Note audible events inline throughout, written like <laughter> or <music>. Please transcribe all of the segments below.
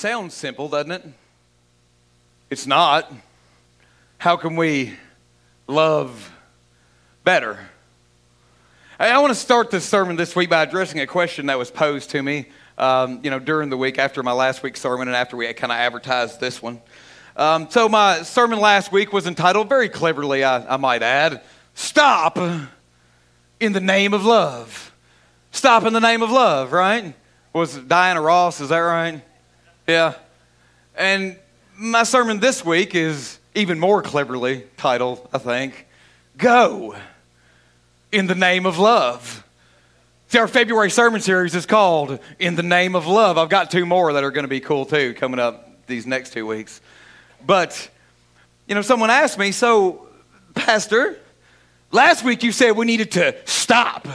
Sounds simple, doesn't it? It's not. How can we love better? I want to start this sermon this week by addressing a question that was posed to me, um, you know, during the week after my last week's sermon and after we kind of advertised this one. Um, so my sermon last week was entitled, very cleverly, I, I might add, "Stop in the name of love." Stop in the name of love, right? Was Diana Ross? Is that right? Yeah. And my sermon this week is even more cleverly titled, I think, Go in the Name of Love. See, our February sermon series is called In the Name of Love. I've got two more that are going to be cool too coming up these next two weeks. But, you know, someone asked me, so, Pastor, last week you said we needed to stop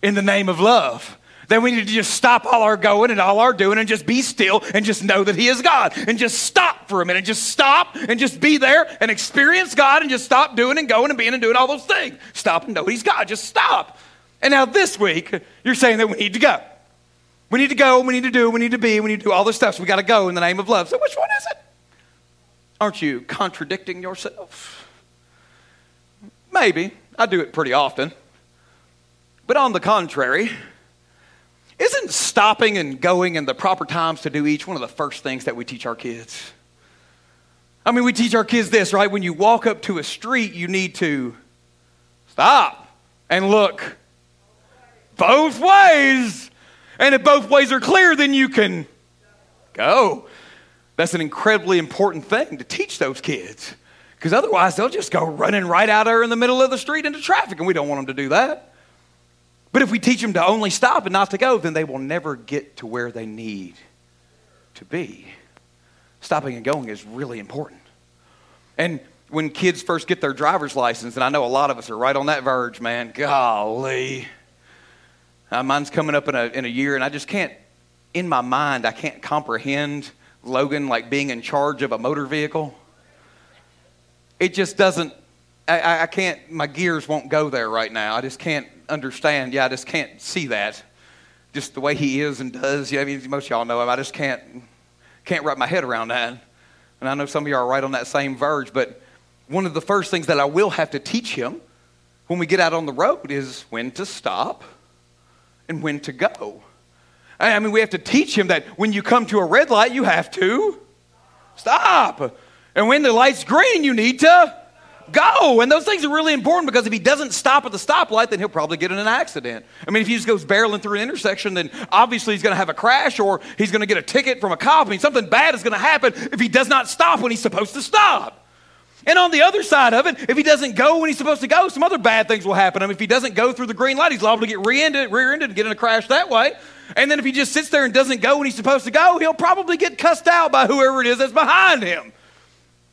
in the name of love. Then we need to just stop all our going and all our doing and just be still and just know that He is God and just stop for a minute. Just stop and just be there and experience God and just stop doing and going and being and doing all those things. Stop and know He's God. Just stop. And now this week, you're saying that we need to go. We need to go, we need to do, we need to be, we need to do all this stuff. So we got to go in the name of love. So which one is it? Aren't you contradicting yourself? Maybe. I do it pretty often. But on the contrary, isn't stopping and going in the proper times to do each one of the first things that we teach our kids? I mean, we teach our kids this, right? When you walk up to a street, you need to stop and look both ways. And if both ways are clear, then you can go. That's an incredibly important thing to teach those kids because otherwise they'll just go running right out there in the middle of the street into traffic, and we don't want them to do that. But if we teach them to only stop and not to go, then they will never get to where they need to be. Stopping and going is really important. And when kids first get their driver's license, and I know a lot of us are right on that verge, man, golly. Uh, mine's coming up in a, in a year, and I just can't, in my mind, I can't comprehend Logan like being in charge of a motor vehicle. It just doesn't, I, I can't, my gears won't go there right now. I just can't understand. Yeah, I just can't see that. Just the way he is and does. Yeah, I mean, most of y'all know him. I just can't can't wrap my head around that. And I know some of y'all are right on that same verge. But one of the first things that I will have to teach him when we get out on the road is when to stop and when to go. I mean, we have to teach him that when you come to a red light, you have to stop. And when the light's green, you need to go. And those things are really important because if he doesn't stop at the stoplight, then he'll probably get in an accident. I mean, if he just goes barreling through an intersection, then obviously he's going to have a crash or he's going to get a ticket from a cop. I mean, something bad is going to happen if he does not stop when he's supposed to stop. And on the other side of it, if he doesn't go when he's supposed to go, some other bad things will happen. I mean, if he doesn't go through the green light, he's liable to get rear-ended, rear-ended and get in a crash that way. And then if he just sits there and doesn't go when he's supposed to go, he'll probably get cussed out by whoever it is that's behind him.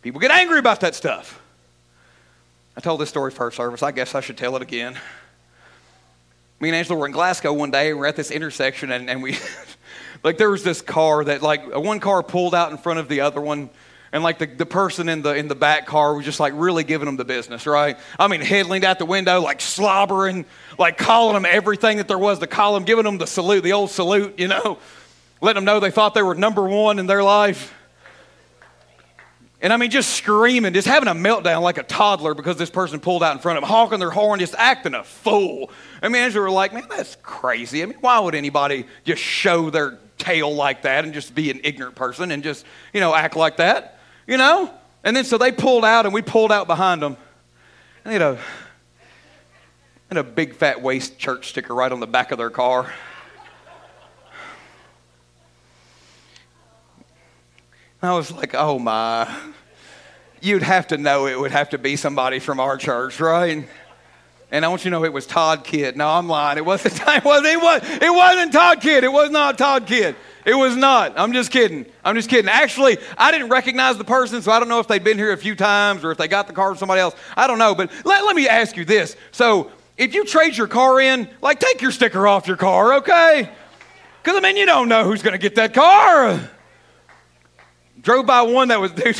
People get angry about that stuff. I told this story first service. I guess I should tell it again. Me and Angela were in Glasgow one day. We're at this intersection, and, and we, <laughs> like, there was this car that, like, one car pulled out in front of the other one. And like the, the person in the in the back car was just like really giving them the business, right? I mean, head leaned out the window, like slobbering, like calling them everything that there was to call them, giving them the salute, the old salute, you know, letting them know they thought they were number one in their life. And I mean, just screaming, just having a meltdown like a toddler because this person pulled out in front of them, honking their horn, just acting a fool. I mean, as we were like, man, that's crazy. I mean, why would anybody just show their tail like that and just be an ignorant person and just, you know, act like that, you know? And then so they pulled out and we pulled out behind them. And they had a, had a big fat Way Church sticker right on the back of their car. I was like, oh my. You'd have to know it would have to be somebody from our church, right? And I want you to know it was Todd Kidd. No, I'm lying. It wasn't. <laughs> It wasn't. It, was, it wasn't Todd Kidd. It was not Todd Kidd. It was not. I'm just kidding. I'm just kidding. Actually, I didn't recognize the person, so I don't know if they'd been here a few times or if they got the car from somebody else. I don't know. But let, let me ask you this. So if you trade your car in, like take your sticker off your car, okay? Because I mean, you don't know who's going to get that car. Drove by one that was, <laughs> dude,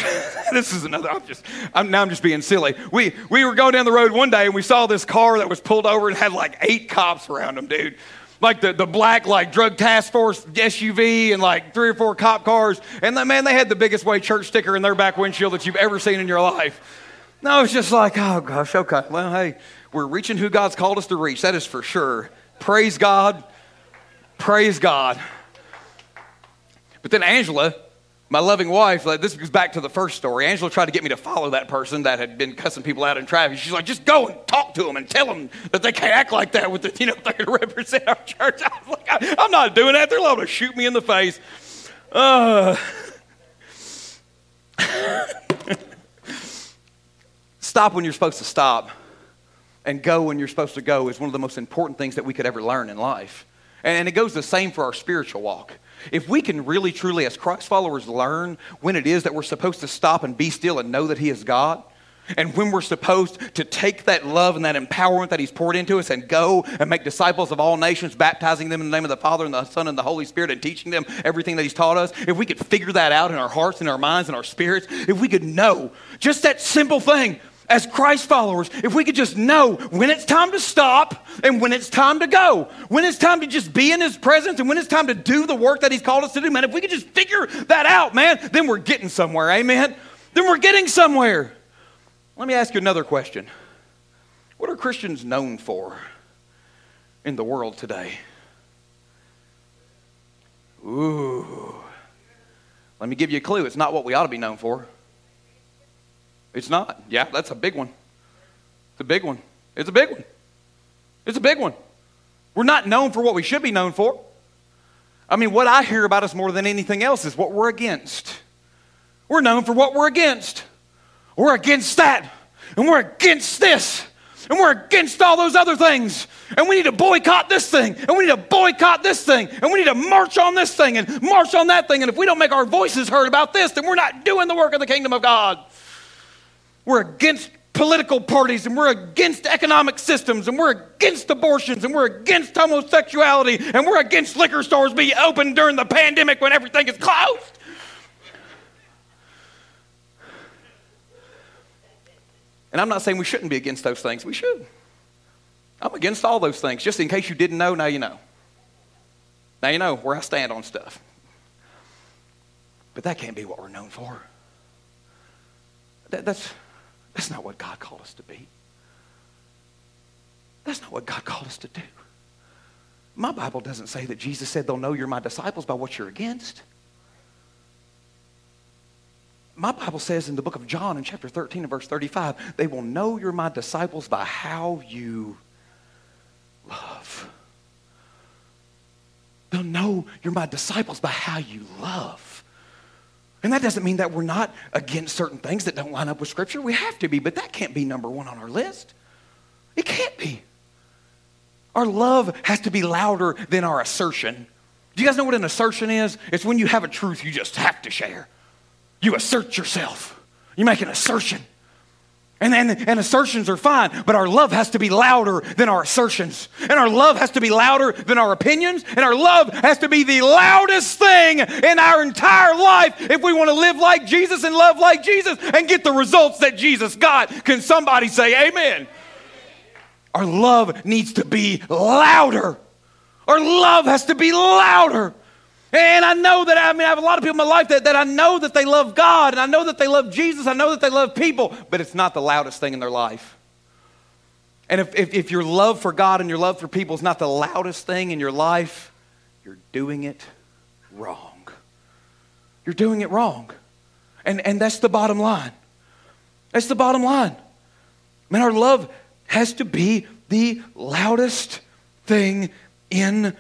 this is another, I'm just, I'm, now I'm just being silly. We, we were going down the road one day and we saw this car that was pulled over and had like eight cops around them, dude. like the, the black like drug task force SUV and like three or four cop cars. And the, man, they had the biggest way church sticker in their back windshield that you've ever seen in your life. No, it's just like, oh gosh, okay. Well, hey, we're reaching who God's called us to reach. That is for sure. Praise God. Praise God. But then Angela, my loving wife, like, this goes back to the first story. Angela tried to get me to follow that person that had been cussing people out in traffic. She's like, just go and talk to them and tell them that they can't act like that with the, you know, <laughs> they're going to represent our church. I was like, I, am not doing that. They're liable to shoot me in the face. Uh. <laughs> stop when you're supposed to stop and go when you're supposed to go is one of the most important things that we could ever learn in life. And it goes the same for our spiritual walk. If we can really, truly, as Christ followers, learn when it is that we're supposed to stop and be still and know that He is God, and when we're supposed to take that love and that empowerment that He's poured into us and go and make disciples of all nations, baptizing them in the name of the Father and the Son and the Holy Spirit and teaching them everything that He's taught us, if we could figure that out in our hearts and our minds and our spirits, if we could know just that simple thing, as Christ followers, if we could just know when it's time to stop and when it's time to go, when it's time to just be in His presence and when it's time to do the work that He's called us to do, man, if we could just figure that out, man, then we're getting somewhere, amen? Then we're getting somewhere. Let me ask you another question What are Christians known for in the world today? Ooh. Let me give you a clue. It's not what we ought to be known for. It's not. Yeah, that's a big one. It's a big one. It's a big one. It's a big one. We're not known for what we should be known for. I mean, what I hear about us more than anything else is what we're against. We're known for what we're against. We're against that. And we're against this. And we're against all those other things. And we need to boycott this thing. And we need to boycott this thing. And we need to march on this thing and march on that thing. And if we don't make our voices heard about this, then we're not doing the work of the kingdom of God. We're against political parties and we're against economic systems and we're against abortions and we're against homosexuality and we're against liquor stores being open during the pandemic when everything is closed. And I'm not saying we shouldn't be against those things. We should. I'm against all those things. Just in case you didn't know, now you know. Now you know where I stand on stuff. But that can't be what we're known for. That, that's that's not what God called us to be. That's not what God called us to do. My Bible doesn't say that Jesus said they'll know you're my disciples by what you're against. My Bible says in the book of John in chapter 13 and verse 35, they will know you're my disciples by how you love. They'll know you're my disciples by how you love. And that doesn't mean that we're not against certain things that don't line up with Scripture. We have to be, but that can't be number one on our list. It can't be. Our love has to be louder than our assertion. Do you guys know what an assertion is? It's when you have a truth you just have to share. You assert yourself, you make an assertion. And, and, and assertions are fine, but our love has to be louder than our assertions. And our love has to be louder than our opinions. And our love has to be the loudest thing in our entire life if we want to live like Jesus and love like Jesus and get the results that Jesus got. Can somebody say amen? Our love needs to be louder. Our love has to be louder. And I know that, I mean, I have a lot of people in my life that, that I know that they love God and I know that they love Jesus. I know that they love people, but it's not the loudest thing in their life. And if, if, if your love for God and your love for people is not the loudest thing in your life, you're doing it wrong. You're doing it wrong. And, and that's the bottom line. That's the bottom line. Man, our love has to be the loudest thing in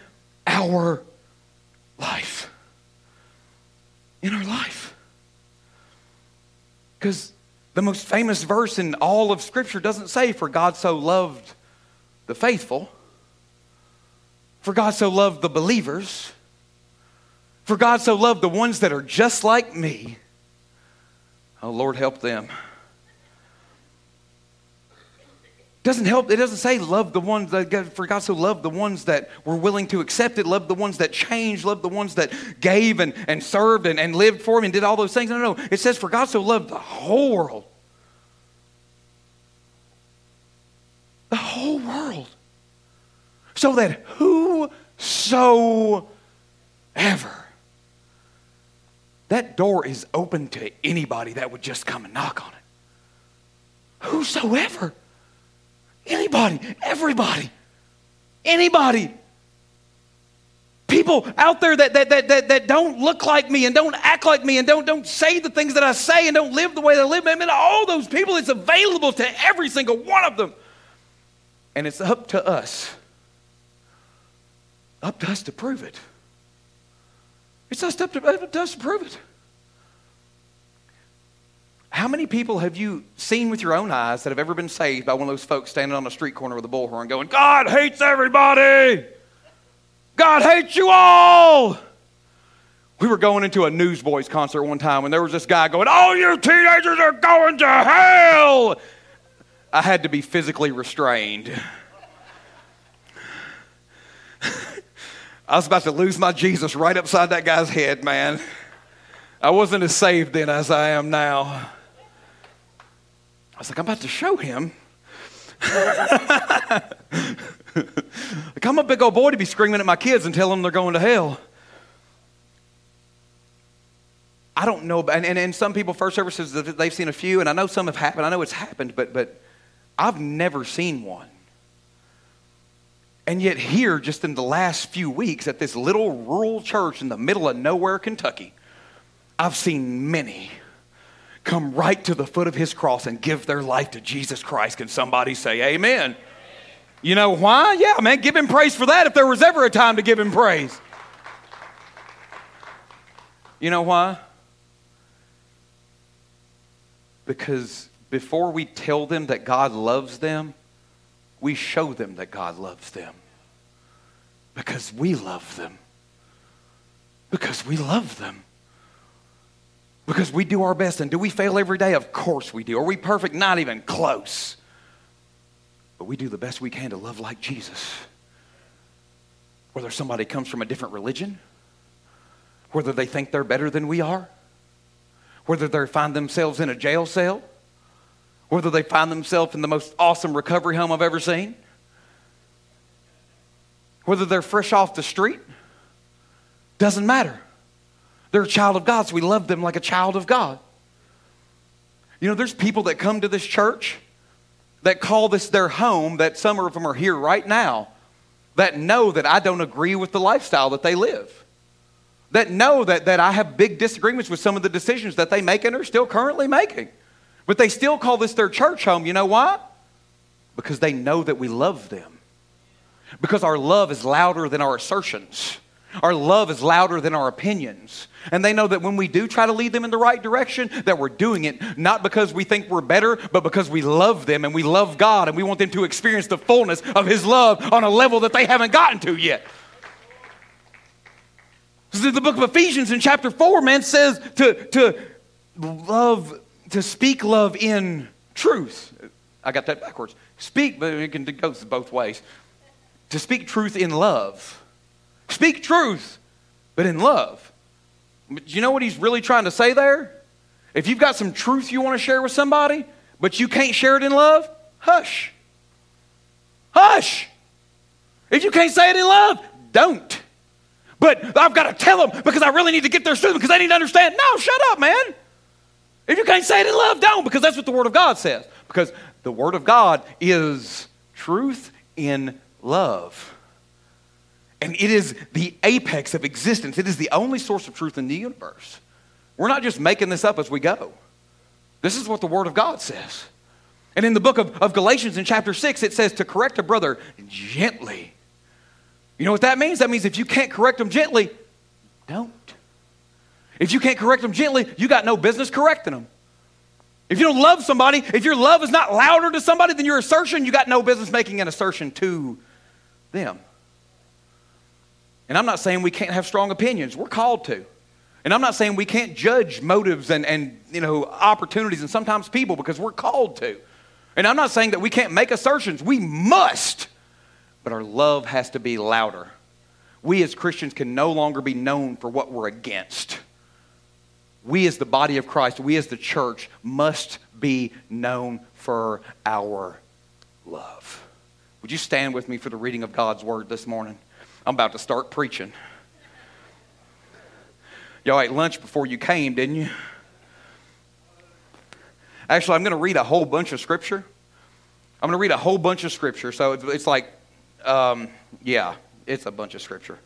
our life. In our life. Because the most famous verse in all of Scripture doesn't say, For God so loved the faithful, for God so loved the believers, for God so loved the ones that are just like me. Oh, Lord, help them. Doesn't help. It doesn't say love the ones that God, for God so loved the ones that were willing to accept it, love the ones that changed, love the ones that gave and, and served and, and lived for him and did all those things. No, no, no. It says for God so loved the whole world. The whole world. So that so ever. That door is open to anybody that would just come and knock on it. Whosoever. Anybody, everybody, anybody. People out there that, that, that, that, that don't look like me and don't act like me and don't, don't say the things that I say and don't live the way that I live. I mean, all those people, it's available to every single one of them. And it's up to us, up to us to prove it. It's up to, up to us to prove it. How many people have you seen with your own eyes that have ever been saved by one of those folks standing on a street corner with a bullhorn going, God hates everybody! God hates you all! We were going into a Newsboys concert one time and there was this guy going, All you teenagers are going to hell! I had to be physically restrained. I was about to lose my Jesus right upside that guy's head, man. I wasn't as saved then as I am now. I was like, I'm about to show him. like, I'm a big old boy to be screaming at my kids and telling them they're going to hell. I don't know, and, and, and some people, first services, they've seen a few, and I know some have happened. I know it's happened, but, but I've never seen one. And yet, here, just in the last few weeks, at this little rural church in the middle of nowhere, Kentucky, I've seen many come right to the foot of his cross and give their life to Jesus Christ. Can somebody say amen? You know why? Yeah, man, give him praise for that if there was ever a time to give him praise. You know why? Because before we tell them that God loves them, we show them that God loves them. Because we love them. Because we love them. Because we do our best. And do we fail every day? Of course we do. Are we perfect? Not even close. But we do the best we can to love like Jesus. Whether somebody comes from a different religion, whether they think they're better than we are, whether they find themselves in a jail cell, whether they find themselves in the most awesome recovery home I've ever seen, whether they're fresh off the street, doesn't matter. They're a child of God, so we love them like a child of God. You know, there's people that come to this church that call this their home, that some of them are here right now, that know that I don't agree with the lifestyle that they live. That know that, that I have big disagreements with some of the decisions that they make and are still currently making. But they still call this their church home. You know why? Because they know that we love them. Because our love is louder than our assertions. Our love is louder than our opinions. And they know that when we do try to lead them in the right direction, that we're doing it not because we think we're better, but because we love them and we love God and we want them to experience the fullness of His love on a level that they haven't gotten to yet. So the book of Ephesians in chapter 4, man, says to, to love, to speak love in truth. I got that backwards. Speak, but it can go both ways. To speak truth in love. Speak truth, but in love. But you know what he's really trying to say there? If you've got some truth you want to share with somebody, but you can't share it in love, hush. Hush. If you can't say it in love, don't. But I've got to tell them because I really need to get their truth because they need to understand. No, shut up, man. If you can't say it in love, don't because that's what the Word of God says. Because the Word of God is truth in love. And it is the apex of existence. It is the only source of truth in the universe. We're not just making this up as we go. This is what the Word of God says. And in the book of, of Galatians, in chapter 6, it says to correct a brother gently. You know what that means? That means if you can't correct them gently, don't. If you can't correct them gently, you got no business correcting them. If you don't love somebody, if your love is not louder to somebody than your assertion, you got no business making an assertion to them. And I'm not saying we can't have strong opinions. We're called to. And I'm not saying we can't judge motives and, and you know, opportunities and sometimes people because we're called to. And I'm not saying that we can't make assertions. We must. But our love has to be louder. We as Christians can no longer be known for what we're against. We as the body of Christ, we as the church must be known for our love. Would you stand with me for the reading of God's word this morning? I'm about to start preaching. Y'all ate lunch before you came, didn't you? Actually, I'm going to read a whole bunch of scripture. I'm going to read a whole bunch of scripture. So it's, like, um, yeah, it's a bunch of scripture.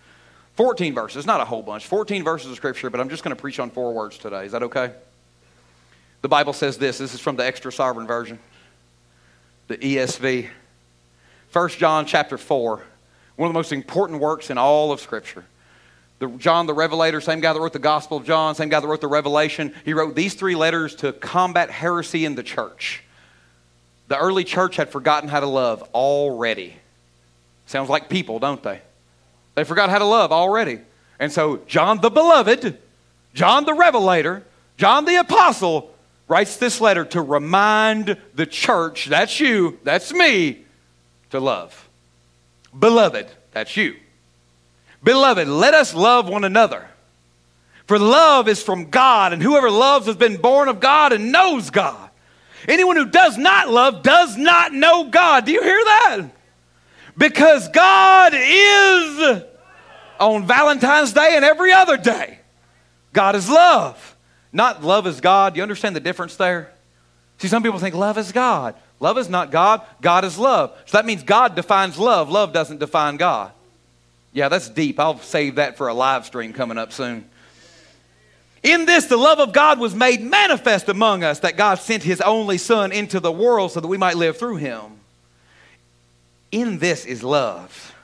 14 verses, not a whole bunch. 14 verses of scripture, but I'm just going to preach on four words today. Is that okay? The Bible says this. This is from the extra sovereign version, the ESV. 1 John chapter 4, one of the most important works in all of Scripture. The, John the Revelator, same guy that wrote the Gospel of John, same guy that wrote the Revelation, he wrote these three letters to combat heresy in the church. The early church had forgotten how to love already. Sounds like people, don't they? They forgot how to love already. And so, John the Beloved, John the Revelator, John the Apostle writes this letter to remind the church that's you, that's me to love. Beloved, that's you. Beloved, let us love one another. For love is from God, and whoever loves has been born of God and knows God. Anyone who does not love does not know God. Do you hear that? Because God is on Valentine's Day and every other day. God is love. Not love is God. Do you understand the difference there? See, some people think love is God. Love is not God, God is love. So that means God defines love, love doesn't define God. Yeah, that's deep. I'll save that for a live stream coming up soon. In this, the love of God was made manifest among us, that God sent his only Son into the world so that we might live through him. In this is love.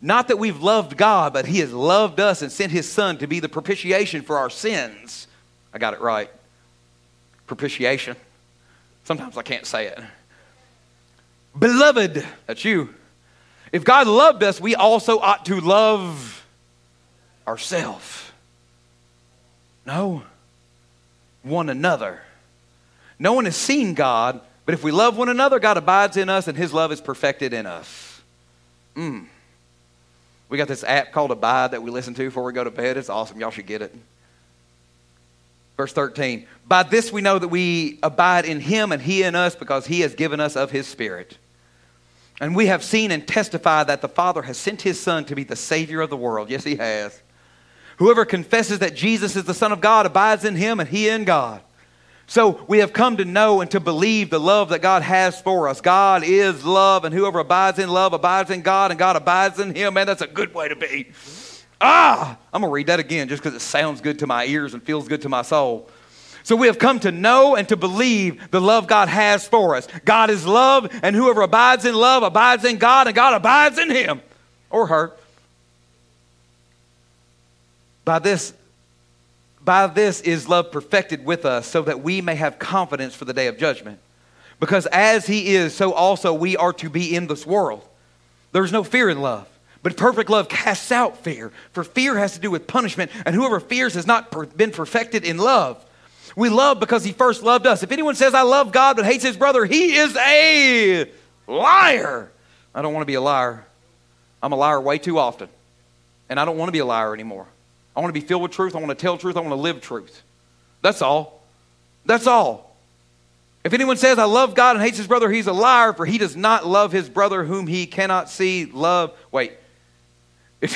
Not that we've loved God, but he has loved us and sent his Son to be the propitiation for our sins. I got it right. Propitiation. Sometimes I can't say it. Beloved, that's you. If God loved us, we also ought to love ourselves. No, one another. No one has seen God, but if we love one another, God abides in us and his love is perfected in us. Mm. We got this app called Abide that we listen to before we go to bed. It's awesome. Y'all should get it. Verse 13 By this we know that we abide in him and he in us because he has given us of his Spirit. And we have seen and testified that the Father has sent his Son to be the Savior of the world. Yes, he has. Whoever confesses that Jesus is the Son of God abides in him and he in God. So we have come to know and to believe the love that God has for us. God is love, and whoever abides in love abides in God, and God abides in him. Man, that's a good way to be. Ah, I'm going to read that again just because it sounds good to my ears and feels good to my soul. So we have come to know and to believe the love God has for us. God is love, and whoever abides in love abides in God, and God abides in him or her. By this, by this is love perfected with us, so that we may have confidence for the day of judgment. Because as he is, so also we are to be in this world. There's no fear in love. But perfect love casts out fear, for fear has to do with punishment, and whoever fears has not per- been perfected in love. We love because he first loved us. If anyone says, I love God but hates his brother, he is a liar. I don't want to be a liar. I'm a liar way too often. And I don't want to be a liar anymore. I want to be filled with truth. I want to tell truth. I want to live truth. That's all. That's all. If anyone says, I love God and hates his brother, he's a liar, for he does not love his brother whom he cannot see, love. Wait, <laughs>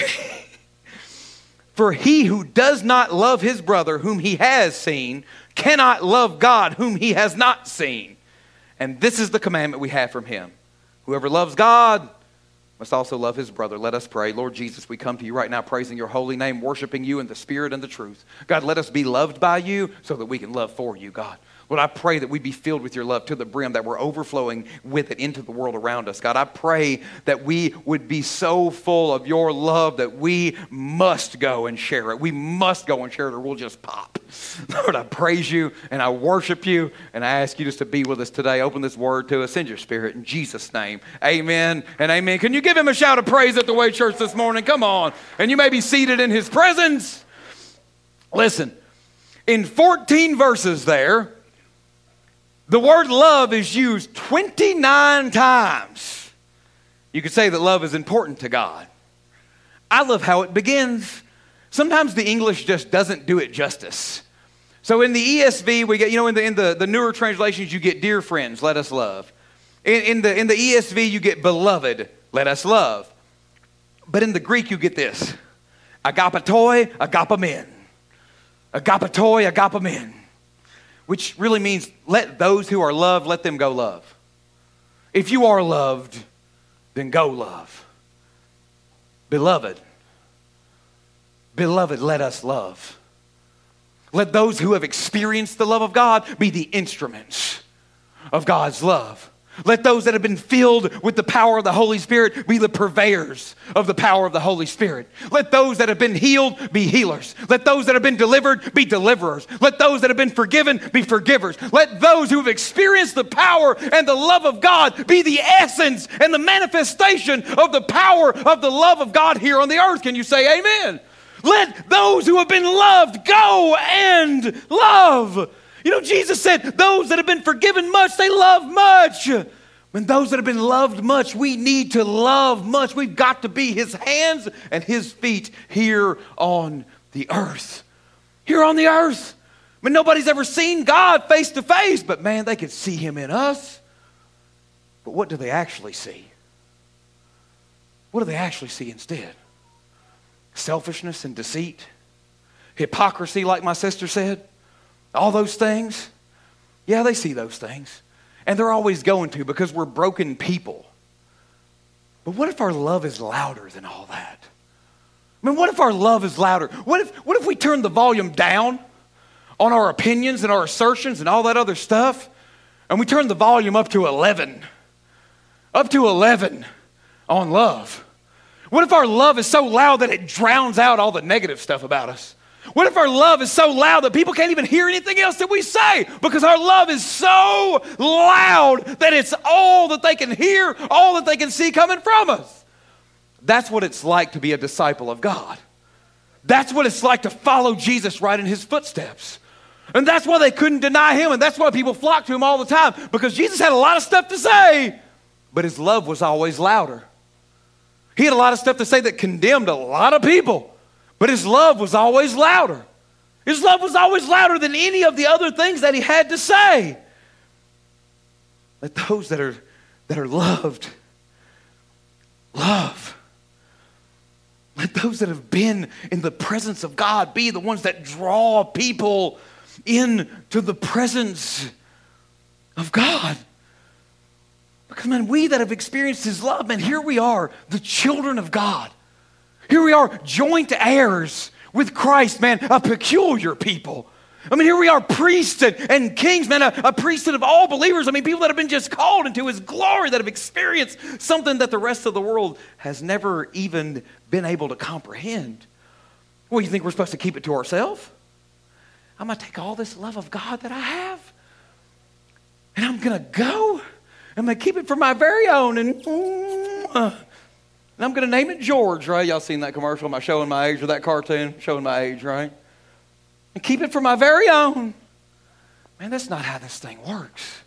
For he who does not love his brother whom he has seen cannot love God whom he has not seen. And this is the commandment we have from him. Whoever loves God must also love his brother. Let us pray. Lord Jesus, we come to you right now praising your holy name, worshiping you in the spirit and the truth. God, let us be loved by you so that we can love for you, God. Lord, I pray that we be filled with your love to the brim, that we're overflowing with it into the world around us. God, I pray that we would be so full of your love that we must go and share it. We must go and share it or we'll just pop. <laughs> Lord, I praise you and I worship you and I ask you just to be with us today. Open this word to us. Send your spirit in Jesus' name. Amen and amen. Can you give him a shout of praise at the Way Church this morning? Come on. And you may be seated in his presence. Listen, in 14 verses there, the word love is used 29 times. You could say that love is important to God. I love how it begins. Sometimes the English just doesn't do it justice. So in the ESV, we get, you know, in the, in the, the newer translations, you get dear friends, let us love. In, in, the, in the ESV, you get beloved, let us love. But in the Greek, you get this agapetoi, agapemen. Agapetoi, agapemen. Which really means let those who are loved, let them go love. If you are loved, then go love. Beloved, beloved, let us love. Let those who have experienced the love of God be the instruments of God's love. Let those that have been filled with the power of the Holy Spirit be the purveyors of the power of the Holy Spirit. Let those that have been healed be healers. Let those that have been delivered be deliverers. Let those that have been forgiven be forgivers. Let those who have experienced the power and the love of God be the essence and the manifestation of the power of the love of God here on the earth. Can you say amen? Let those who have been loved go and love. You know, Jesus said, Those that have been forgiven much, they love much. When those that have been loved much, we need to love much. We've got to be his hands and his feet here on the earth. Here on the earth. I mean, nobody's ever seen God face to face, but man, they could see him in us. But what do they actually see? What do they actually see instead? Selfishness and deceit, hypocrisy, like my sister said all those things, yeah, they see those things. And they're always going to because we're broken people. But what if our love is louder than all that? I mean, what if our love is louder? What if, what if we turn the volume down on our opinions and our assertions and all that other stuff? And we turn the volume up to 11. Up to 11 on love. What if our love is so loud that it drowns out all the negative stuff about us? What if our love is so loud that people can't even hear anything else that we say? Because our love is so loud that it's all that they can hear, all that they can see coming from us. That's what it's like to be a disciple of God. That's what it's like to follow Jesus right in his footsteps. And that's why they couldn't deny him, and that's why people flocked to him all the time, because Jesus had a lot of stuff to say, but his love was always louder. He had a lot of stuff to say that condemned a lot of people. But his love was always louder. His love was always louder than any of the other things that he had to say. Let those that are, that are loved love. Let those that have been in the presence of God be the ones that draw people into the presence of God. Because, man, we that have experienced His love, man, here we are, the children of God. Here we are, joint heirs with Christ, man, a peculiar people. I mean, here we are, priests and, and kings, man, a, a, priesthood of all believers. I mean, people that have been just called into his glory, that have experienced something that the rest of the world has never even been able to comprehend. Well, you think we're supposed to keep it to ourselves? I'm going to take all this love of God that I have, and I'm going to go. And I'm going to keep it for my very own. And uh, and I'm going to name it George, right? Y'all seen that commercial? Am I showing my age or that cartoon? Showing my age, right? And keep it for my very own. Man, that's not how this thing works.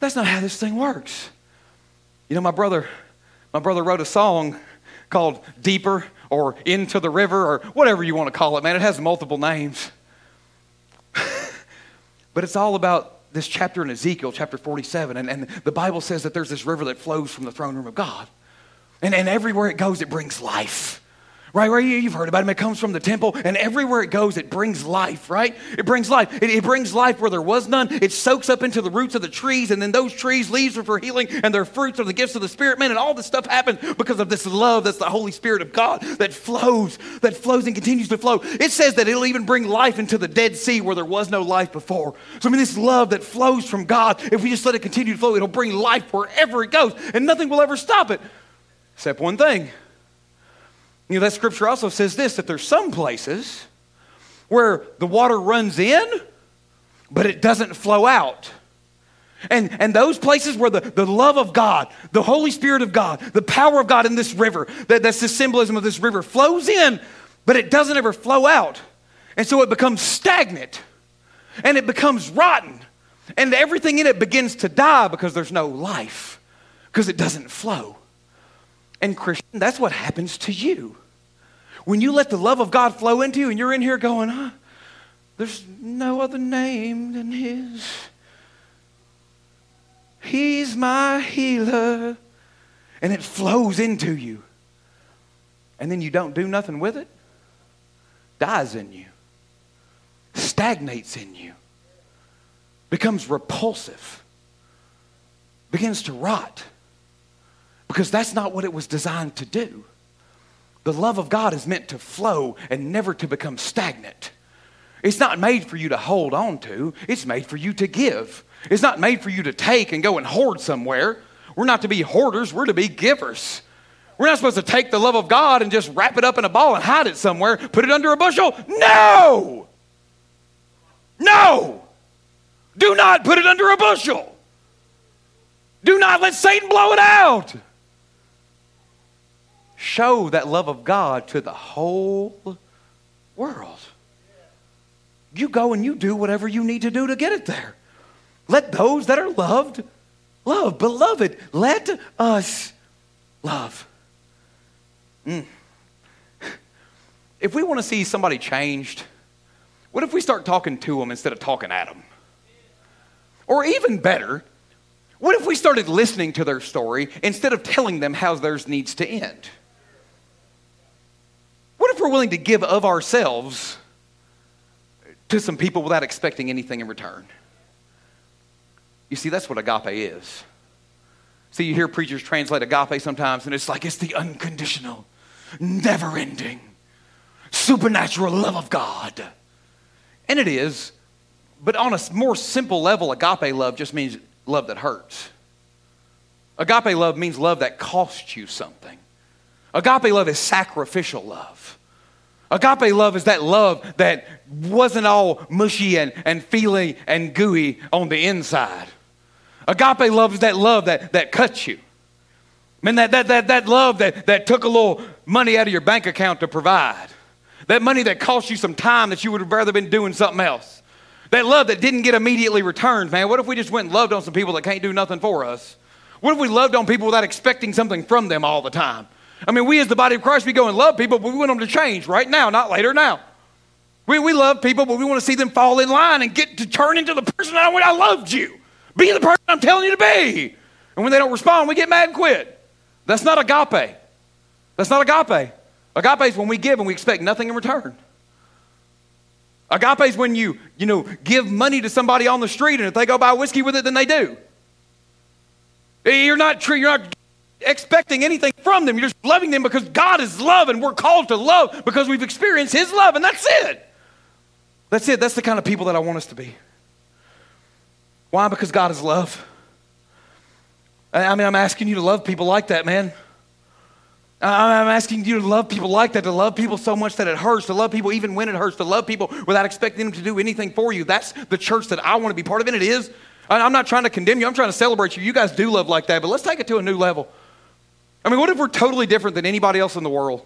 That's not how this thing works. You know, my brother, my brother wrote a song called Deeper or Into the River or whatever you want to call it, man. It has multiple names. <laughs> but it's all about this chapter in Ezekiel, chapter 47. And, and the Bible says that there's this river that flows from the throne room of God. And, and everywhere it goes, it brings life. Right, right, you've heard about it. It comes from the temple, and everywhere it goes, it brings life, right? It brings life. It, it, brings life where there was none. It soaks up into the roots of the trees, and then those trees, leaves are for healing, and their fruits are the gifts of the Spirit, man. And all this stuff happens because of this love that's the Holy Spirit of God that flows, that flows and continues to flow. It says that it'll even bring life into the Dead Sea where there was no life before. So, I mean, this love that flows from God, if we just let it continue to flow, it'll bring life wherever it goes, and nothing will ever stop it. Except one thing. You know, that scripture also says this that there's some places where the water runs in, but it doesn't flow out. And, and those places where the, the love of God, the Holy Spirit of God, the power of God in this river, that, that's the symbolism of this river, flows in, but it doesn't ever flow out. And so it becomes stagnant and it becomes rotten. And everything in it begins to die because there's no life, because it doesn't flow. And, Christian, that's what happens to you. When you let the love of God flow into you and you're in here going, huh, there's no other name than His. He's my healer. And it flows into you. and then you don't do nothing with it, dies in you, stagnates in you, becomes repulsive, begins to rot. Because that's not what it was designed to do. The love of God is meant to flow and never to become stagnant. It's not made for you to hold on to, it's made for you to give. It's not made for you to take and go and hoard somewhere. We're not to be hoarders, we're to be givers. We're not supposed to take the love of God and just wrap it up in a ball and hide it somewhere, put it under a bushel. No! No! Do not put it under a bushel. Do not let Satan blow it out. Show that love of God to the whole world. You go and you do whatever you need to do to get it there. Let those that are loved love. Beloved, let us love. Mm. If we want to see somebody changed, what if we start talking to them instead of talking at them? Or even better, what if we started listening to their story instead of telling them how theirs needs to end? We're willing to give of ourselves to some people without expecting anything in return? You see, that's what agape is. See, you hear preachers translate agape sometimes, and it's like it's the unconditional, never ending, supernatural love of God. And it is, but on a more simple level, agape love just means love that hurts. Agape love means love that costs you something. Agape love is sacrificial love. Agape love is that love that wasn't all mushy and, and feely and gooey on the inside. Agape love is that love that, that cuts you. Man, that, that, that, that love that, that took a little money out of your bank account to provide. That money that cost you some time that you would have rather been doing something else. That love that didn't get immediately returned, man. What if we just went and loved on some people that can't do nothing for us? What if we loved on people without expecting something from them all the time? I mean, we as the body of Christ, we go and love people, but we want them to change right now, not later now. We, we love people, but we want to see them fall in line and get to turn into the person I, I loved you. Be the person I'm telling you to be. And when they don't respond, we get mad and quit. That's not agape. That's not agape. Agape is when we give and we expect nothing in return. Agape is when you, you know, give money to somebody on the street, and if they go buy whiskey with it, then they do. You're not, you're not expecting anything from them. You're just loving them because God is love, and we're called to love because we've experienced His love, and that's it. That's it. That's the kind of people that I want us to be. Why? Because God is love. I mean, I'm asking you to love people like that, man. I'm asking you to love people like that, to love people so much that it hurts, to love people even when it hurts, to love people without expecting them to do anything for you. That's the church that I want to be part of, and it is. I'm not trying to condemn you, I'm trying to celebrate you. You guys do love like that, but let's take it to a new level. I mean, what if we're totally different than anybody else in the world?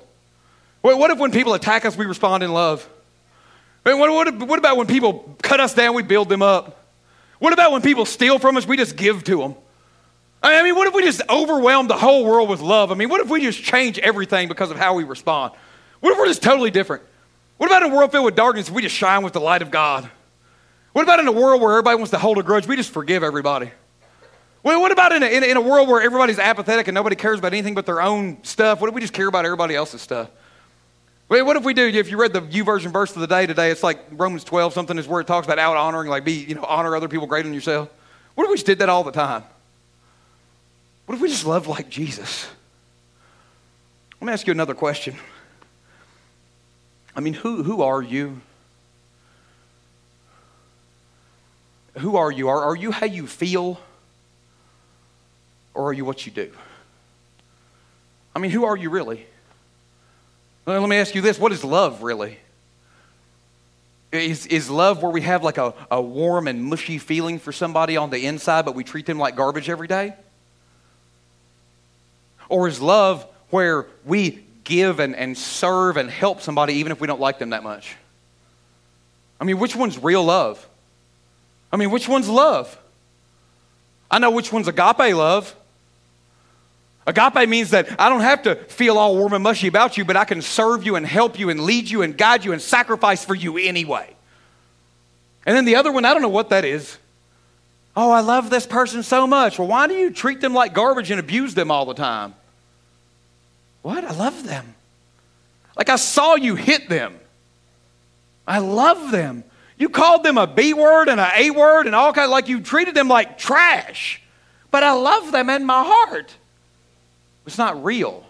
What if when people attack us, we respond in love? I mean, what, what about when people cut us down, we build them up? What about when people steal from us, we just give to them? I mean, what if we just overwhelm the whole world with love? I mean, what if we just change everything because of how we respond? What if we're just totally different? What about in a world filled with darkness, we just shine with the light of God? What about in a world where everybody wants to hold a grudge, we just forgive everybody? Well, what about in a, in a, in a world where everybody's apathetic and nobody cares about anything but their own stuff? What if we just care about everybody else's stuff? Wait, what if we do? If you read the YouVersion verse of the day today, it's like Romans 12, something is where it talks about out honoring, like be, you know, honor other people greater than yourself. What if we just did that all the time? What if we just loved like Jesus? Let me ask you another question. I mean, who, who are you? Who are you? Are, are you how you feel? Or are you what you do? I mean, who are you really? Well, let me ask you this what is love really? Is, is love where we have like a, a warm and mushy feeling for somebody on the inside, but we treat them like garbage every day? Or is love where we give and, and serve and help somebody even if we don't like them that much? I mean, which one's real love? I mean, which one's love? I know which one's agape love. Agape means that I don't have to feel all warm and mushy about you, but I can serve you and help you and lead you and guide you and sacrifice for you anyway. And then the other one, I don't know what that is. Oh, I love this person so much. Well, why do you treat them like garbage and abuse them all the time? What? I love them. Like I saw you hit them. I love them. You called them a B word and a A word and all kind of like you treated them like trash. But I love them in my heart. It's not real.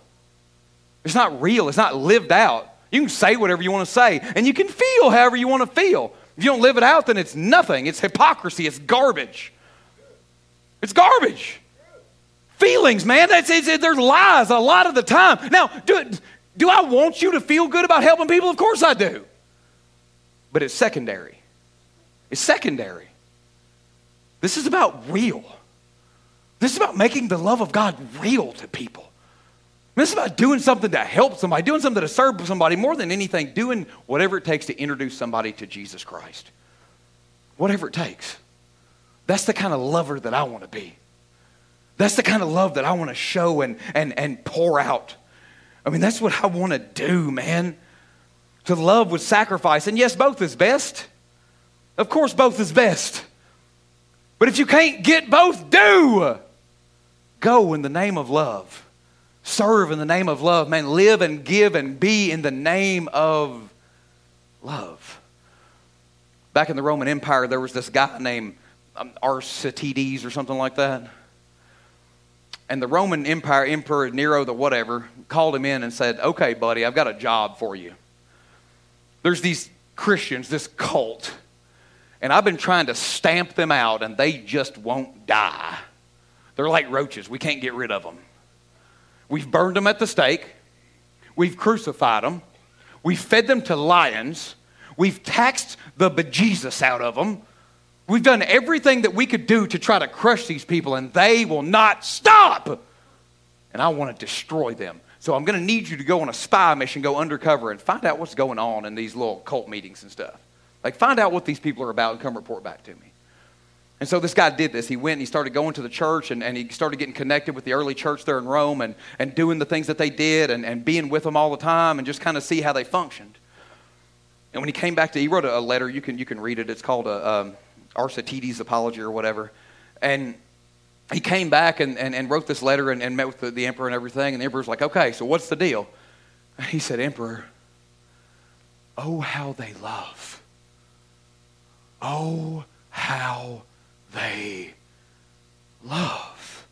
It's not real. It's not lived out. You can say whatever you want to say, and you can feel however you want to feel. If you don't live it out, then it's nothing. It's hypocrisy. It's garbage. It's garbage. Feelings, man. That's, it's, it, there's lies a lot of the time. Now, do, do I want you to feel good about helping people? Of course I do. But it's secondary. It's secondary. This is about real. This is about making the love of God real to people. This is about doing something to help somebody, doing something to serve somebody, more than anything, doing whatever it takes to introduce somebody to Jesus Christ. Whatever it takes. That's the kind of lover that I want to be. That's the kind of love that I want to show and, and, and pour out. I mean, that's what I want to do, man. To love with sacrifice. And yes, both is best. Of course, both is best. But if you can't get both, do. Go in the name of love serve in the name of love. Man, live and give and be in the name of love. Back in the Roman Empire, there was this guy named um, or something like that. And the Roman Empire, Emperor Nero, the whatever, called him in and said, Okay, buddy, I've got a job for you. There's these Christians, this cult, and I've been trying to stamp them out, and they just won't die. They're like roaches. We can't get rid of them. We've burned them at the stake. We've crucified them. We've fed them to lions. We've taxed the bejesus out of them. We've done everything that we could do to try to crush these people, and they will not stop. And I want to destroy them. So I'm going to need you to go on a spy mission, go undercover, and find out what's going on in these little cult meetings and stuff. Like, find out what these people are about and come report back to me. And so this guy did this. He went and he started going to the church and, and he started getting connected with the early church there in Rome and, and doing the things that they did and, and being with them all the time and just kind of see how they functioned. And when he came back to, he wrote a, letter. You can, you can read it. It's called a, um, Aristides Apology or whatever. And he came back and, and, and wrote this letter and, and met with the, the emperor and everything. And the emperor's like, okay, so what's the deal? <laughs> He said, Emperor, oh, how they love. Oh, how they love.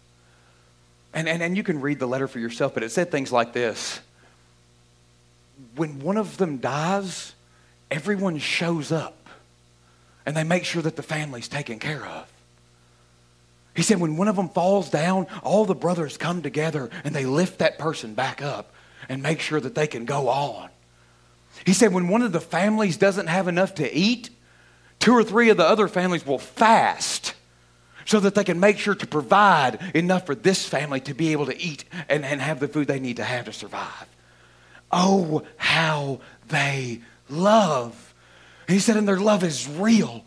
And, and, and you can read the letter for yourself, but it said things like this When one of them dies, everyone shows up and they make sure that the family's taken care of. He said, when one of them falls down, all the brothers come together and they lift that person back up and make sure that they can go on. He said, when one of the families doesn't have enough to eat, two or three of the other families will fast so that they can make sure to provide enough for this family to be able to eat and, and have the food they need to have to survive. Oh, how they love. he said, and their love is real.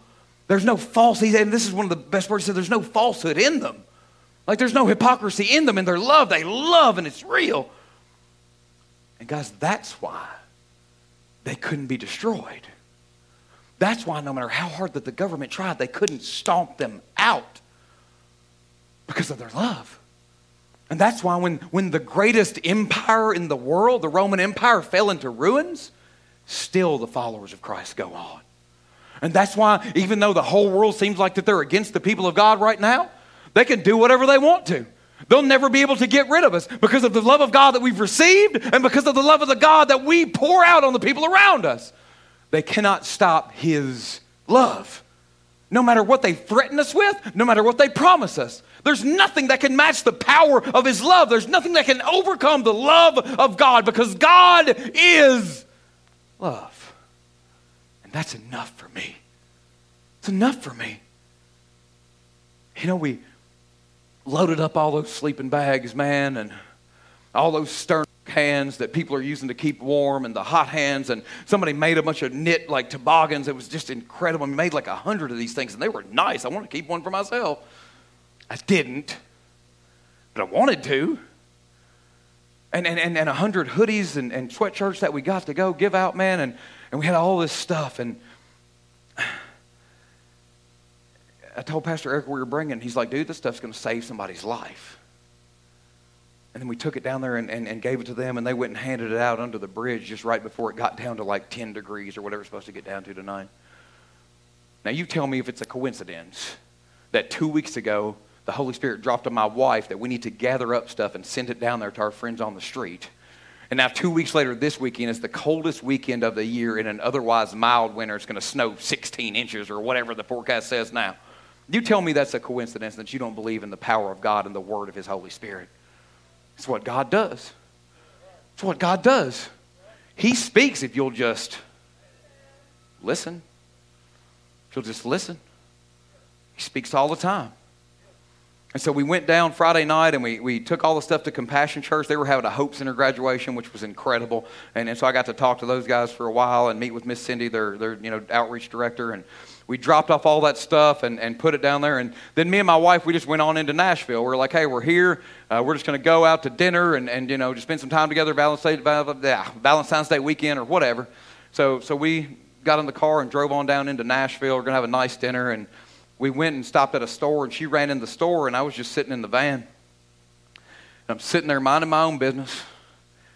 There's no false, and this is one of the best words, he said, there's no falsehood in them. Like there's no hypocrisy in them in their love. They love and it's real. And guys, that's why they couldn't be destroyed. That's why no matter how hard that the government tried, they couldn't stomp them out because of their love. And that's why when, when the greatest empire in the world, the Roman Empire, fell into ruins, still the followers of Christ go on. And that's why, even though the whole world seems like that they're against the people of God right now, they can do whatever they want to. They'll never be able to get rid of us because of the love of God that we've received and because of the love of the God that we pour out on the people around us. They cannot stop His love. No matter what they threaten us with, no matter what they promise us, there's nothing that can match the power of His love. There's nothing that can overcome the love of God because God is love. And that's enough for me. It's enough for me. You know, we loaded up all those sleeping bags, man, and all those sterno cans that people are using to keep warm and the hot hands. And somebody made a bunch of knit like toboggans. It was just incredible. We made like a hundred of these things and they were nice. I wanted to keep one for myself. I didn't but i wanted to. And and and, a hundred hoodies and, and sweatshirts that we got to go give out man and and we had all this stuff. And <sighs> i told pastor eric we were bringing. He's like dude this stuff's going to save somebody's life And then we took it down there and, and, and gave it to them, and they went and handed it out under the bridge just right before it got down to like 10 degrees or whatever it's supposed to get down to tonight. Now, you tell me if it's a coincidence that two weeks ago, the Holy Spirit dropped on my wife that we need to gather up stuff and send it down there to our friends on the street. And now, two weeks later, this weekend is the coldest weekend of the year in an otherwise mild winter. It's going to snow 16 inches or whatever the forecast says now. You tell me that's a coincidence that you don't believe in the power of God and the word of His Holy Spirit. It's what God does. It's what God does. He speaks if you'll just listen. If you'll just listen. He speaks all the time. And so we went down Friday night and we, we took all the stuff to Compassion Church. They were having a Hope Center graduation, which was incredible. And, and so I got to talk to those guys for a while and meet with Miss Cindy, their, their you know, outreach director. And we dropped off all that stuff and, and put it down there. And then me and my wife, we just went on into Nashville. We are like, hey, we're here. Uh, we're just going to go out to dinner and, and, you know, just spend some time together Valentine's Day, Valentine's Day weekend or whatever. So, so we got in the car and drove on down into Nashville. We're going to have a nice dinner. And we went and stopped at a store, and she ran in the store, and I was just sitting in the van. And I'm sitting there minding my own business,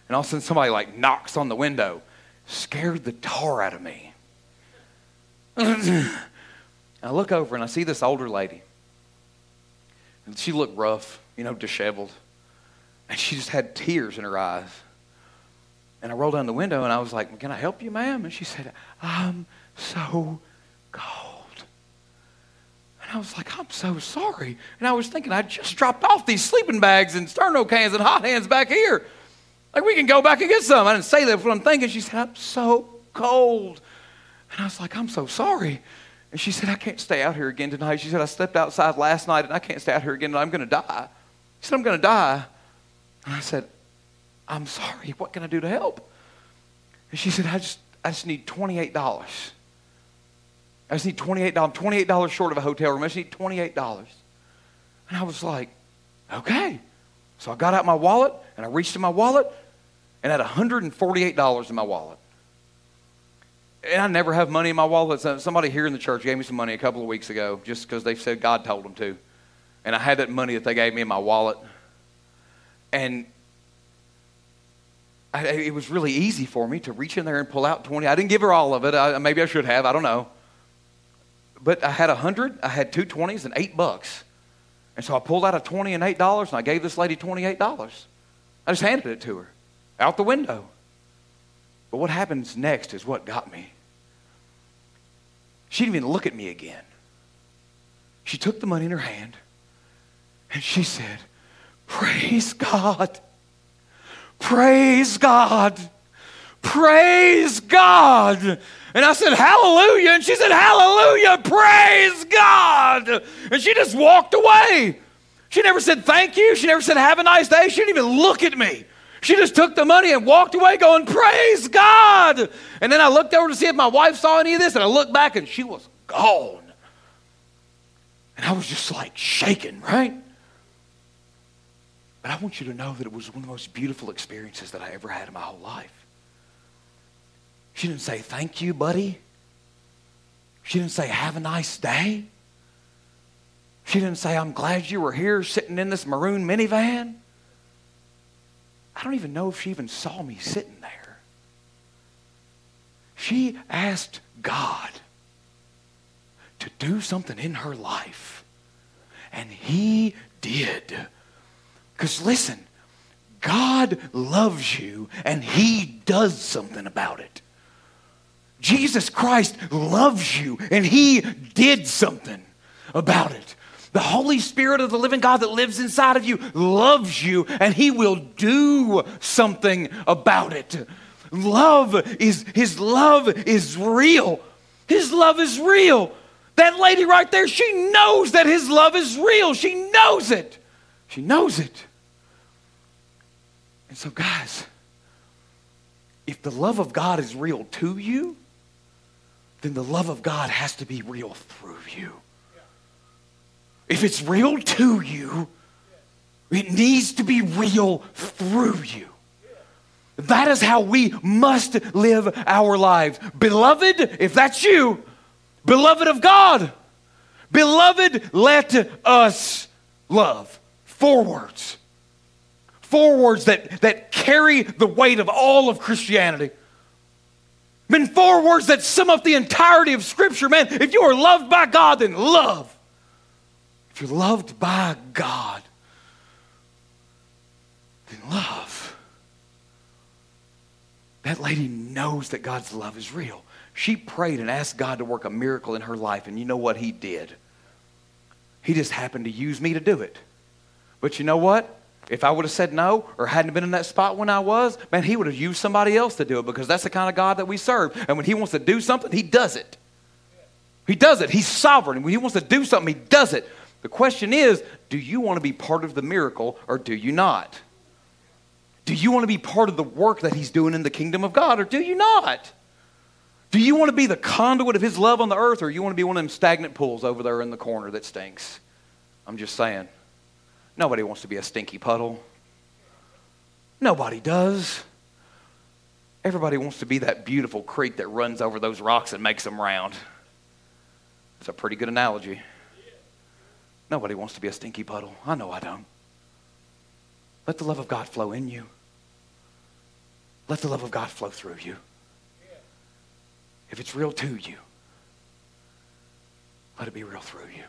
and all of a sudden somebody like knocks on the window, scared the tar out of me. <clears throat> I look over and I see this older lady. And she looked rough, you know, disheveled. And she just had tears in her eyes. And I rolled down the window and I was like, Can I help you, ma'am? And she said, I'm so cold. And I was like, I'm so sorry. And I was thinking, I just dropped off these sleeping bags and sterno cans and hot hands back here. Like, we can go back and get some. I didn't say that, but I'm thinking. She said, I'm so cold. And I was like, I'm so sorry. And she said, I can't stay out here again tonight. She said, I slept outside last night and I can't stay out here again. I'm going to die. She said, I'm going to die. And I said, I'm sorry. What can I do to help? And she said, I just, I just need $28. I just need $28. $28 short of a hotel room. I just need $28. And I was like, okay. So I got out my wallet and I reached in my wallet and had $148 in my wallet. And I never have money in my wallet. Somebody here in the church gave me some money a couple of weeks ago just because they said God told them to. And I had that money that they gave me in my wallet. And I, it was really easy for me to reach in there and pull out 20. I didn't give her all of it. I, maybe I should have. I don't know but I had a hundred, I had two twenties and eight bucks. And so I pulled out a twenty and eight dollars and I gave this lady twenty-eight dollars. I just handed it to her out the window. But what happens next is what got me. She didn't even look at me again. She took the money in her hand and she said, Praise God. Praise God. Praise God. And I said, Hallelujah. And she said, Hallelujah. Praise God. And she just walked away. She never said thank you. She never said have a nice day. She didn't even look at me. She just took the money and walked away going, Praise God. And then I looked over to see if my wife saw any of this, and I looked back and she was gone. And I was just like shaking, right? But I want you to know that it was one of the most beautiful experiences that I ever had in my whole life. She didn't say, Thank you, buddy. She didn't say, Have a nice day. She didn't say, I'm glad you were here sitting in this maroon minivan. I don't even know if she even saw me sitting there. She asked God to do something in her life, and He did. Because listen, God loves you, and He does something about it. Jesus Christ loves you and he did something about it. The Holy Spirit of the living God that lives inside of you loves you and he will do something about it. Love is, his love is real. His love is real. That lady right there, she knows that his love is real. She knows it. She knows it. And so, guys, if the love of God is real to you, then the love of God has to be real through you. If it's real to you, it needs to be real through you. That is how we must live our lives. Beloved, if that's you, beloved of God, beloved, let us love. Four words. four words that, that carry the weight of all of Christianity. Men, four words that sum up the entirety of Scripture. Man, if you are loved by God, then love. You're loved by God, then love. That lady knows that God's love is real. She prayed and asked God to work a miracle in her life, and you know what He did? He just happened to use me to do it. But you know what? If I would have said no or hadn't been in that spot when I was, man, he would have used somebody else to do it because that's the kind of God that we serve. And when he wants to do something, he does it. He does it. He's sovereign. When he wants to do something, he does it. The question is do you want to be part of the miracle or do you not? Do you want to be part of the work that he's doing in the kingdom of God or do you not? Do you want to be the conduit of his love on the earth or you want to be one of them stagnant pools over there in the corner that stinks? I'm just saying. Nobody wants to be a stinky puddle. Nobody does. Everybody wants to be that beautiful creek that runs over those rocks and makes them round. It's a pretty good analogy. Nobody wants to be a stinky puddle. I know I don't. Let the love of God flow in you. Let the love of God flow through you. If it's real to you, let it be real through you.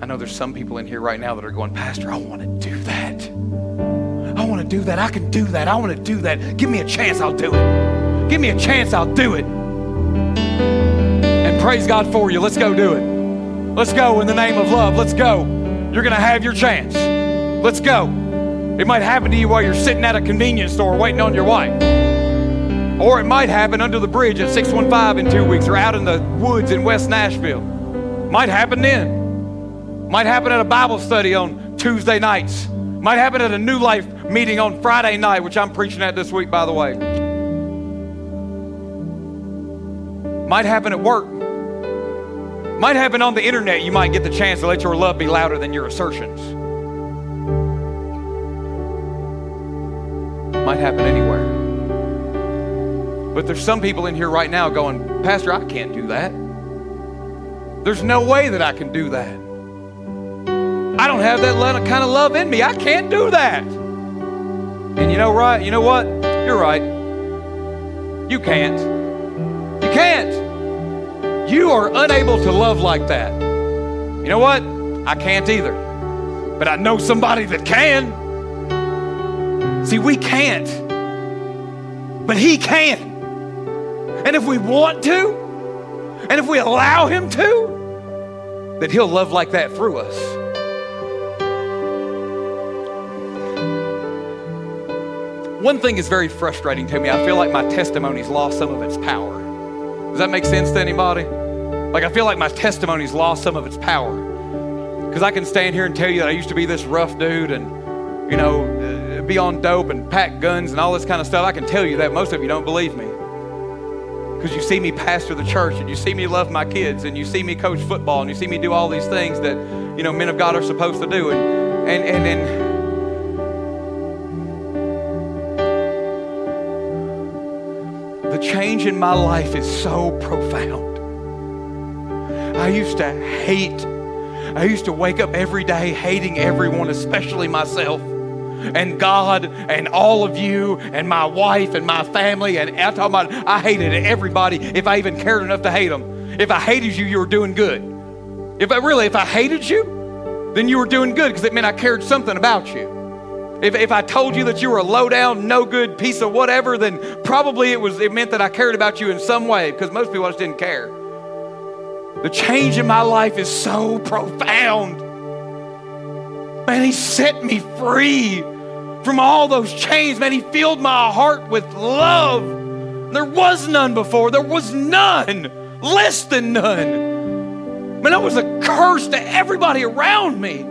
I know there's some people in here right now that are going, Pastor, I want to do that. I want to do that. I can do that. I want to do that. Give me a chance, I'll do it. Give me a chance, I'll do it. Praise God for you. Let's go do it. Let's go in the name of love. Let's go. You're going to have your chance. Let's go. It might happen to you while you're sitting at a convenience store waiting on your wife. Or it might happen under the bridge at 615 in two weeks or out in the woods in West Nashville. Might happen then. Might happen at a Bible study on Tuesday nights. Might happen at a New Life meeting on Friday night, which I'm preaching at this week, by the way. Might happen at work. Might happen on the internet. You might get the chance to let your love be louder than your assertions. Might happen anywhere. But there's some people in here right now going, Pastor, I can't do that. There's no way that I can do that. I don't have that kind of love in me. I can't do that. And you know right, you know what? You're right. You can't. You can't. You are unable to love like that. You know what? I can't either. But I know somebody that can. See, we can't. But he can. And if we want to, and if we allow him to, then he'll love like that through us. One thing is very frustrating to me. I feel like my testimony's lost some of its power. Does that make sense to anybody? Like, I feel like my testimony's lost some of its power. Because I can stand here and tell you that I used to be this rough dude and, you know, uh, be on dope and pack guns and all this kind of stuff. I can tell you that. Most of you don't believe me. Because you see me pastor the church and you see me love my kids and you see me coach football and you see me do all these things that, you know, men of God are supposed to do. And, and, and, and change in my life is so profound. I used to hate, I used to wake up every day hating everyone, especially myself and God and all of you and my wife and my family. And I'm talking about, I hated everybody if I even cared enough to hate them. If I hated you, you were doing good. If I really, if I hated you, then you were doing good because it meant I cared something about you. If, if I told you that you were a low down, no good piece of whatever, then probably it was it meant that I cared about you in some way because most people just didn't care. The change in my life is so profound. Man, he set me free from all those chains. Man, he filled my heart with love. There was none before. There was none, less than none. Man, I was a curse to everybody around me.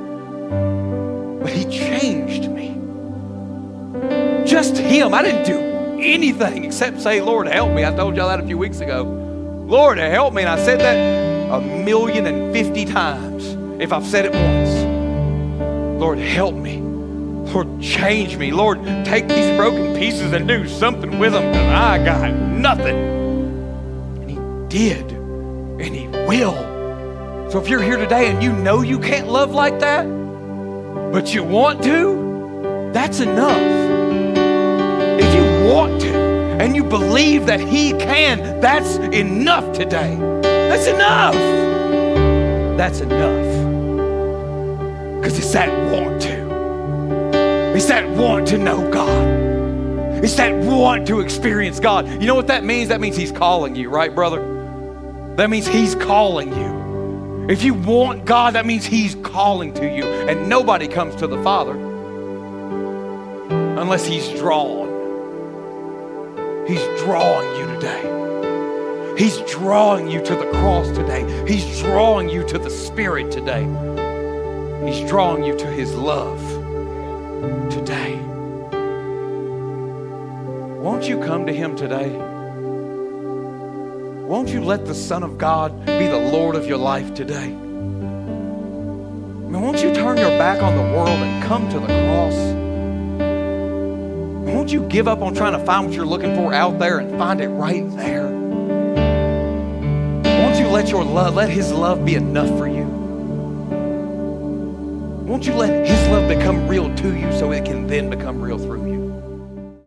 But he changed. Just Him. I didn't do anything except say, Lord, help me. I told y'all that a few weeks ago. Lord, help me. And I said that a million and fifty times if I've said it once. Lord, help me. Lord, change me. Lord, take these broken pieces and do something with them because I got nothing. And He did, and He will. So if you're here today and you know you can't love like that, but you want to, that's enough. Want to and you believe that He can, that's enough today. That's enough. That's enough. Because it's that want to. It's that want to know God. It's that want to experience God. You know what that means? That means He's calling you, right, brother? That means He's calling you. If you want God, that means He's calling to you. And nobody comes to the Father unless He's drawn. He's drawing you today. He's drawing you to the cross today. He's drawing you to the Spirit today. He's drawing you to His love today. Won't you come to Him today? Won't you let the Son of God be the Lord of your life today? I mean, won't you turn your back on the world and come to the cross? Won't you give up on trying to find what you're looking for out there and find it right there? Won't you let your love, let His love be enough for you? Won't you let His love become real to you so it can then become real through